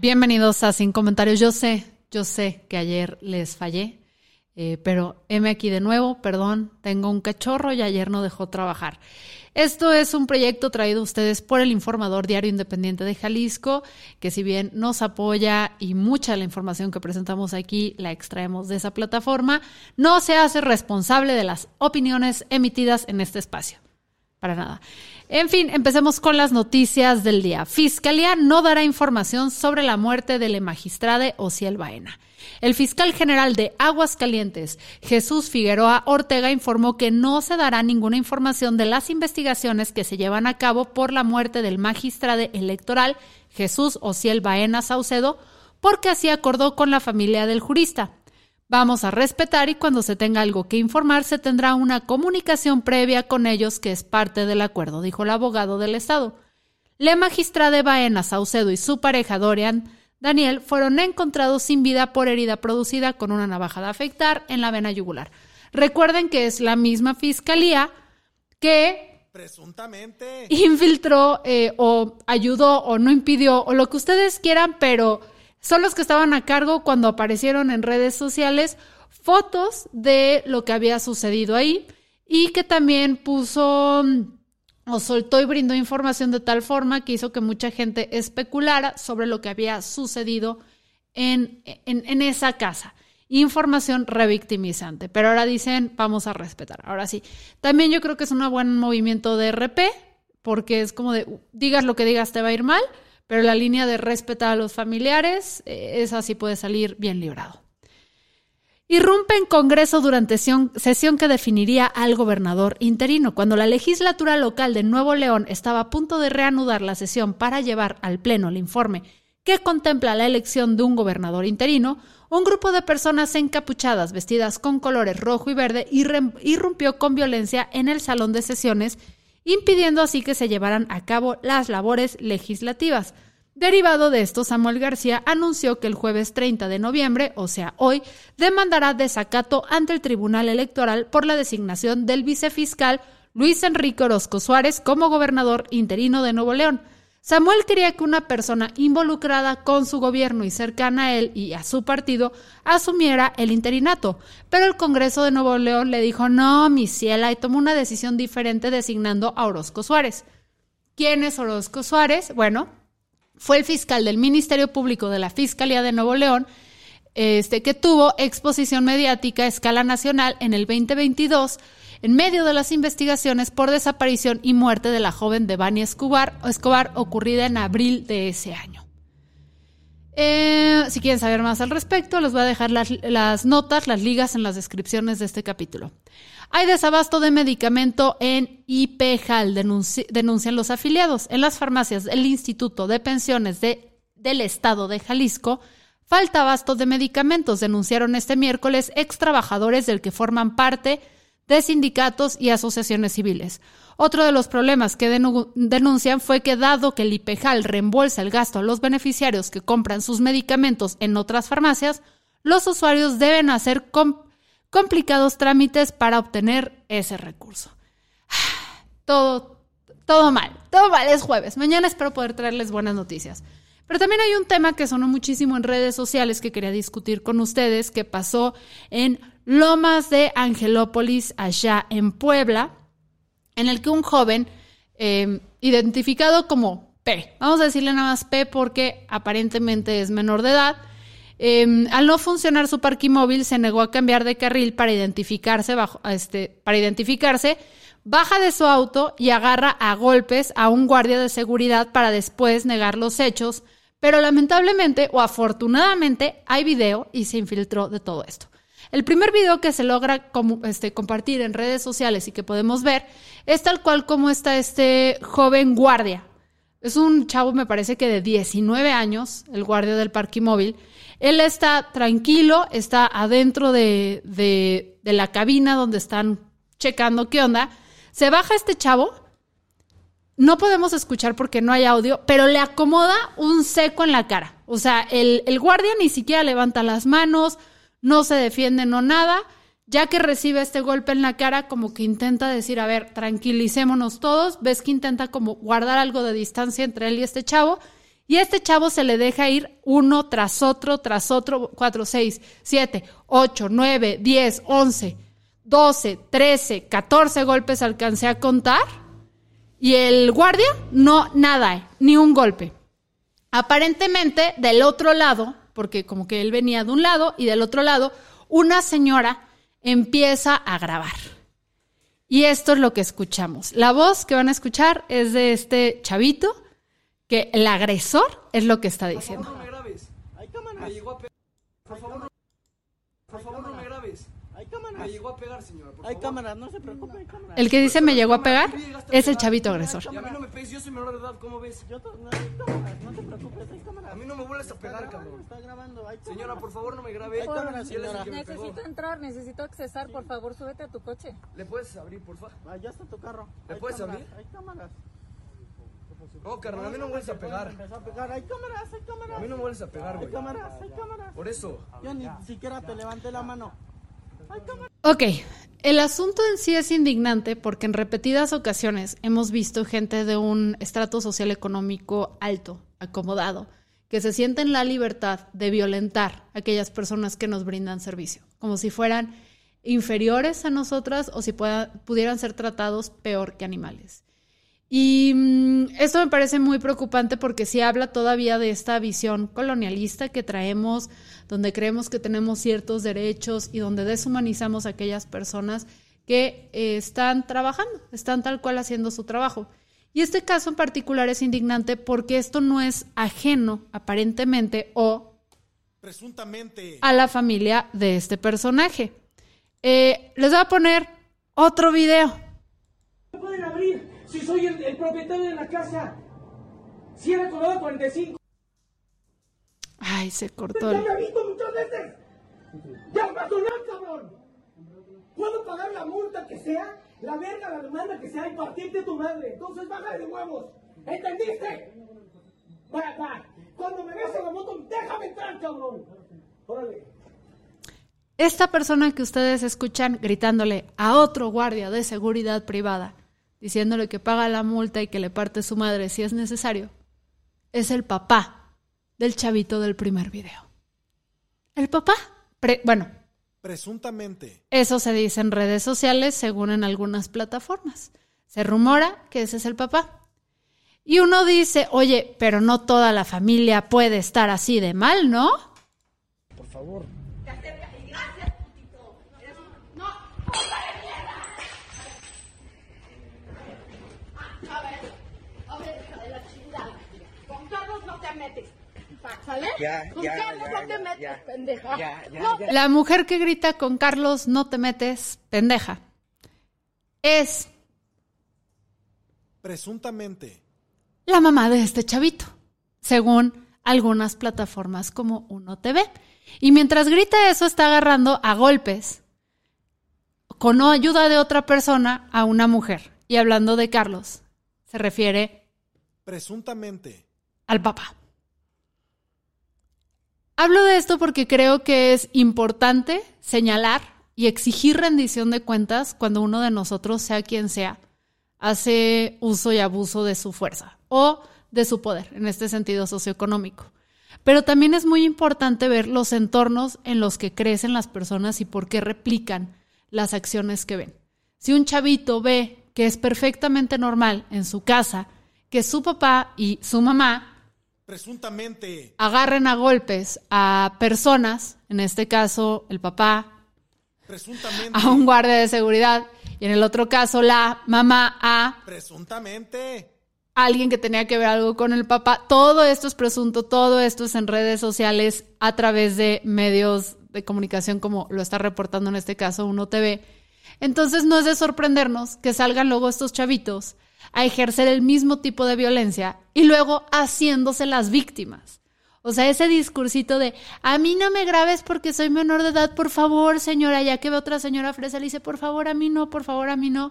Bienvenidos a Sin Comentarios. Yo sé, yo sé que ayer les fallé, eh, pero heme aquí de nuevo, perdón, tengo un cachorro y ayer no dejó trabajar. Esto es un proyecto traído a ustedes por el Informador Diario Independiente de Jalisco, que si bien nos apoya y mucha de la información que presentamos aquí la extraemos de esa plataforma, no se hace responsable de las opiniones emitidas en este espacio. Para nada. En fin, empecemos con las noticias del día. Fiscalía no dará información sobre la muerte del magistrade Ociel Baena. El fiscal general de Aguascalientes, Jesús Figueroa Ortega, informó que no se dará ninguna información de las investigaciones que se llevan a cabo por la muerte del magistrado electoral Jesús Ociel Baena Saucedo, porque así acordó con la familia del jurista. Vamos a respetar y cuando se tenga algo que informar se tendrá una comunicación previa con ellos que es parte del acuerdo, dijo el abogado del Estado. La magistrada Baena Saucedo y su pareja Dorian Daniel fueron encontrados sin vida por herida producida con una navaja de afectar en la vena yugular. Recuerden que es la misma fiscalía que presuntamente infiltró eh, o ayudó o no impidió o lo que ustedes quieran, pero son los que estaban a cargo cuando aparecieron en redes sociales fotos de lo que había sucedido ahí y que también puso mm, o soltó y brindó información de tal forma que hizo que mucha gente especulara sobre lo que había sucedido en, en, esa casa. Información revictimizante. Pero ahora dicen, vamos a respetar. Ahora sí. También yo creo que es un buen movimiento de RP, porque es como de, digas lo que digas, te va a ir mal pero la línea de respetar a los familiares, eh, esa sí puede salir bien librado. Irrumpe en Congreso durante sesión que definiría al gobernador interino. Cuando la legislatura local de Nuevo León estaba a punto de reanudar la sesión para llevar al Pleno el informe que contempla la elección de un gobernador interino, un grupo de personas encapuchadas vestidas con colores rojo y verde irrumpió con violencia en el salón de sesiones impidiendo así que se llevaran a cabo las labores legislativas. Derivado de esto, Samuel García anunció que el jueves 30 de noviembre, o sea, hoy, demandará desacato ante el Tribunal Electoral por la designación del vicefiscal Luis Enrique Orozco Suárez como gobernador interino de Nuevo León. Samuel quería que una persona involucrada con su gobierno y cercana a él y a su partido asumiera el interinato, pero el Congreso de Nuevo León le dijo no, mi ciela, y tomó una decisión diferente designando a Orozco Suárez. ¿Quién es Orozco Suárez? Bueno, fue el fiscal del Ministerio Público de la Fiscalía de Nuevo León, este, que tuvo exposición mediática a escala nacional en el 2022 en medio de las investigaciones por desaparición y muerte de la joven Devani Escobar, Escobar ocurrida en abril de ese año. Eh, si quieren saber más al respecto, les voy a dejar las, notas, las ligas en las descripciones de este capítulo. Hay desabasto de medicamento en IPEJAL, denuncian los afiliados. En las farmacias del Instituto de Pensiones del Estado de Jalisco, falta abasto de medicamentos, denunciaron este miércoles ex trabajadores del que forman parte de sindicatos y asociaciones civiles. Otro de los problemas que denuncian fue que dado que el IPEJAL reembolsa el gasto a los beneficiarios que compran sus medicamentos en otras farmacias, los usuarios deben hacer complicados trámites para obtener ese recurso. Todo, todo mal, todo mal, es jueves. Mañana espero poder traerles buenas noticias. Pero también hay un tema que sonó muchísimo en redes sociales que quería discutir con ustedes, que pasó en Lomas de Angelópolis, allá en Puebla, en el que un joven em, identificado como P, vamos a decirle nada más P porque aparentemente es menor de edad, em, al no funcionar su parquimóvil se negó a cambiar de carril para identificarse, bajo, este, para identificarse, baja de su auto y agarra a golpes a un guardia de seguridad para después negar los hechos, pero lamentablemente o afortunadamente hay video y se infiltró de todo esto. El primer video que se logra este, compartir en redes sociales y que podemos ver es tal cual como está este joven guardia. Es un chavo, me parece que de 19 años, el guardia del parque móvil. Él está tranquilo, está adentro de, de, de la cabina donde están checando qué onda. Se baja este chavo no podemos escuchar porque no hay audio, pero le acomoda un seco en la cara. O sea, el guardia ni siquiera levanta las manos, no se defiende, no nada. Ya que recibe este golpe en la cara, como que intenta decir, a ver, tranquilicémonos todos. Ves que intenta como guardar algo de distancia entre él y este chavo. Y este chavo se le deja ir uno tras otro, tras otro, cuatro, seis, siete, ocho, nueve, diez, once, doce, trece, catorce golpes alcancé a contar y el guardia, no, nada, ni un golpe. Aparentemente, del otro lado, porque como que él venía de un lado y del otro lado, una señora empieza a grabar. Y esto es lo que escuchamos. La voz que van a escuchar es de este chavito, que el agresor es lo que está diciendo. Por favor, no me grabes. Hay cámaras. Por favor, no, por favor, no me grabes. Hay cámaras. Me llegó a pegar, señora. Por hay favor. cámaras, no se preocupe, hay cámaras. El que dice me llegó a pegar es el chavito agresor. Y a mí no me pegues, yo soy menor de edad, ¿cómo ves? Yo no, hay cámaras, no te preocupes, hay cámaras. A mí no me vuelves a pegar, cabrón. Está grabando, hay Señora, por favor, no me grabe. Hay cámaras, señora. Necesito entrar, necesito accesar, por favor, súbete a tu coche. ¿Le puedes abrir, por favor? Ah, ya está tu carro. ¿Le puedes abrir? Hay cámaras. No, carnal, a mí no me vuelves a pegar. a pegar. Hay cámaras, hay cámaras. A mí no me vuelves a pegar, güey. Hay cámaras, hay cámaras. Por eso. Yo ni siquiera te levanté la mano. Ok, el asunto en sí es indignante porque en repetidas ocasiones hemos visto gente de un estrato social económico alto, acomodado, que se sienten la libertad de violentar a aquellas personas que nos brindan servicio, como si fueran inferiores a nosotras o si pudieran ser tratados peor que animales. Y mm, esto me parece muy preocupante porque sí habla todavía de esta visión colonialista que traemos, donde creemos que tenemos ciertos derechos y donde deshumanizamos a aquellas personas que eh, están trabajando, están tal cual haciendo su trabajo. Y este caso en particular es indignante porque esto no es ajeno, aparentemente, o presuntamente a la familia de este personaje. Eh, les voy a poner otro video si soy el, propietario de la casa. Cierra Colorado 45. Ay, se cortó. ¡Ya me ha visto muchas veces! ¡Ya cabrón! Puedo pagar la multa que sea, la verga, la demanda que sea y partirte tu madre. Entonces bájale de huevos. ¿Entendiste? Va, va. Cuando me veas en la moto, déjame entrar, cabrón. Órale. Esta persona que ustedes escuchan gritándole a otro guardia de seguridad privada diciéndole que paga la multa y que le parte su madre si es necesario, es el papá del chavito del primer video. El papá, bueno. Presuntamente. Eso se dice en redes sociales, según en algunas plataformas. Se rumora que ese es el papá. Y uno dice, oye, pero no toda la familia puede estar así de mal, ¿no? Por favor. La mujer que grita con Carlos, no te metes, pendeja, es presuntamente. la mamá de este chavito, según algunas plataformas como Uno TV. Y mientras grita eso, está agarrando a golpes, con ayuda de otra persona, a una mujer. Y hablando de Carlos, se refiere presuntamente. al papá. Hablo de esto porque creo que es importante señalar y exigir rendición de cuentas cuando uno de nosotros, sea quien sea, hace uso y abuso de su fuerza o de su poder, en este sentido socioeconómico. Pero también es muy importante ver los entornos en los que crecen las personas y por qué replican las acciones que ven. Si un chavito ve que es perfectamente normal en su casa que su papá y su mamá presuntamente agarren a golpes a personas, en este caso el papá, presuntamente a un guardia de seguridad y en el otro caso la mamá a presuntamente alguien que tenía que ver algo con el papá. Todo esto es presunto, todo esto es en redes sociales a través de medios de comunicación como lo está reportando en este caso Uno TV. Entonces no es de sorprendernos que salgan luego estos chavitos a ejercer el mismo tipo de violencia y luego haciéndose las víctimas. O sea, ese discursito de, a mí no me grabes porque soy menor de edad, por favor, señora, ya que ve otra señora fresa, le dice, por favor, a mí no, por favor, a mí no.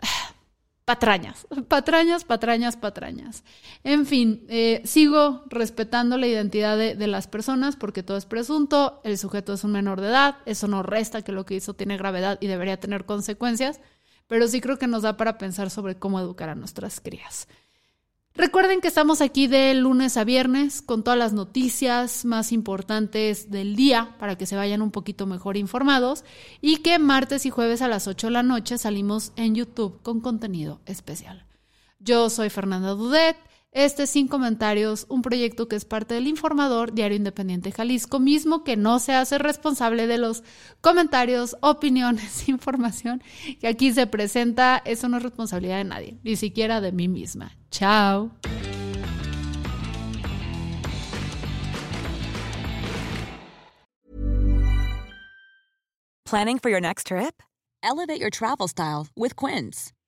Patrañas, patrañas, patrañas, patrañas. En fin, eh, sigo respetando la identidad de, de, las personas porque todo es presunto, el sujeto es un menor de edad, eso no resta que lo que hizo tiene gravedad y debería tener consecuencias, pero sí creo que nos da para pensar sobre cómo educar a nuestras crías. Recuerden que estamos aquí de lunes a viernes con todas las noticias más importantes del día para que se vayan un poquito mejor informados y que martes y jueves a las 8 de la noche salimos en YouTube con contenido especial. Yo soy Fernanda Dudet. Este es Sin Comentarios, un proyecto que es parte del Informador Diario Independiente Jalisco, mismo que no se hace responsable de los comentarios, opiniones, información que aquí se presenta. Eso no es responsabilidad de nadie, ni siquiera de mí misma. Chao. Planning for your next trip? Elevate your travel style with Quince.